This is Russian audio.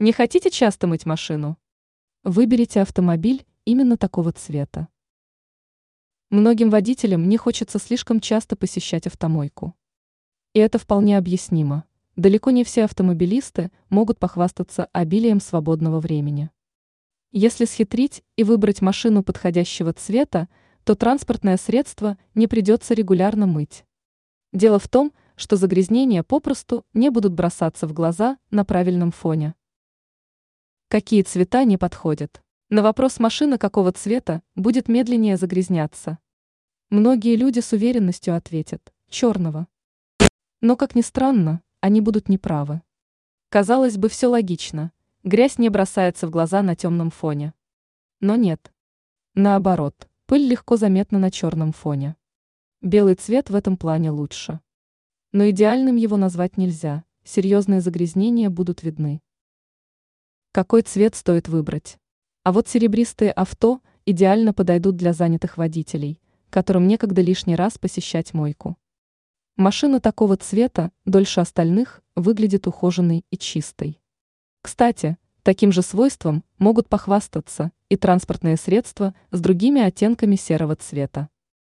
Не хотите часто мыть машину? Выберите автомобиль именно такого цвета. Многим водителям не хочется слишком часто посещать автомойку. И это вполне объяснимо. Далеко не все автомобилисты могут похвастаться обилием свободного времени. Если схитрить и выбрать машину подходящего цвета, то транспортное средство не придется регулярно мыть. Дело в том, что загрязнения попросту не будут бросаться в глаза на правильном фоне. Какие цвета не подходят? На вопрос машина какого цвета будет медленнее загрязняться. Многие люди с уверенностью ответят – черного. Но, как ни странно, они будут неправы. Казалось бы, все логично. Грязь не бросается в глаза на темном фоне. Но нет. Наоборот, пыль легко заметна на черном фоне. Белый цвет в этом плане лучше. Но идеальным его назвать нельзя, серьезные загрязнения будут видны. Какой цвет стоит выбрать? А вот серебристые авто идеально подойдут для занятых водителей, которым некогда лишний раз посещать мойку. Машина такого цвета дольше остальных выглядит ухоженной и чистой. Кстати, таким же свойством могут похвастаться и транспортные средства с другими оттенками серого цвета.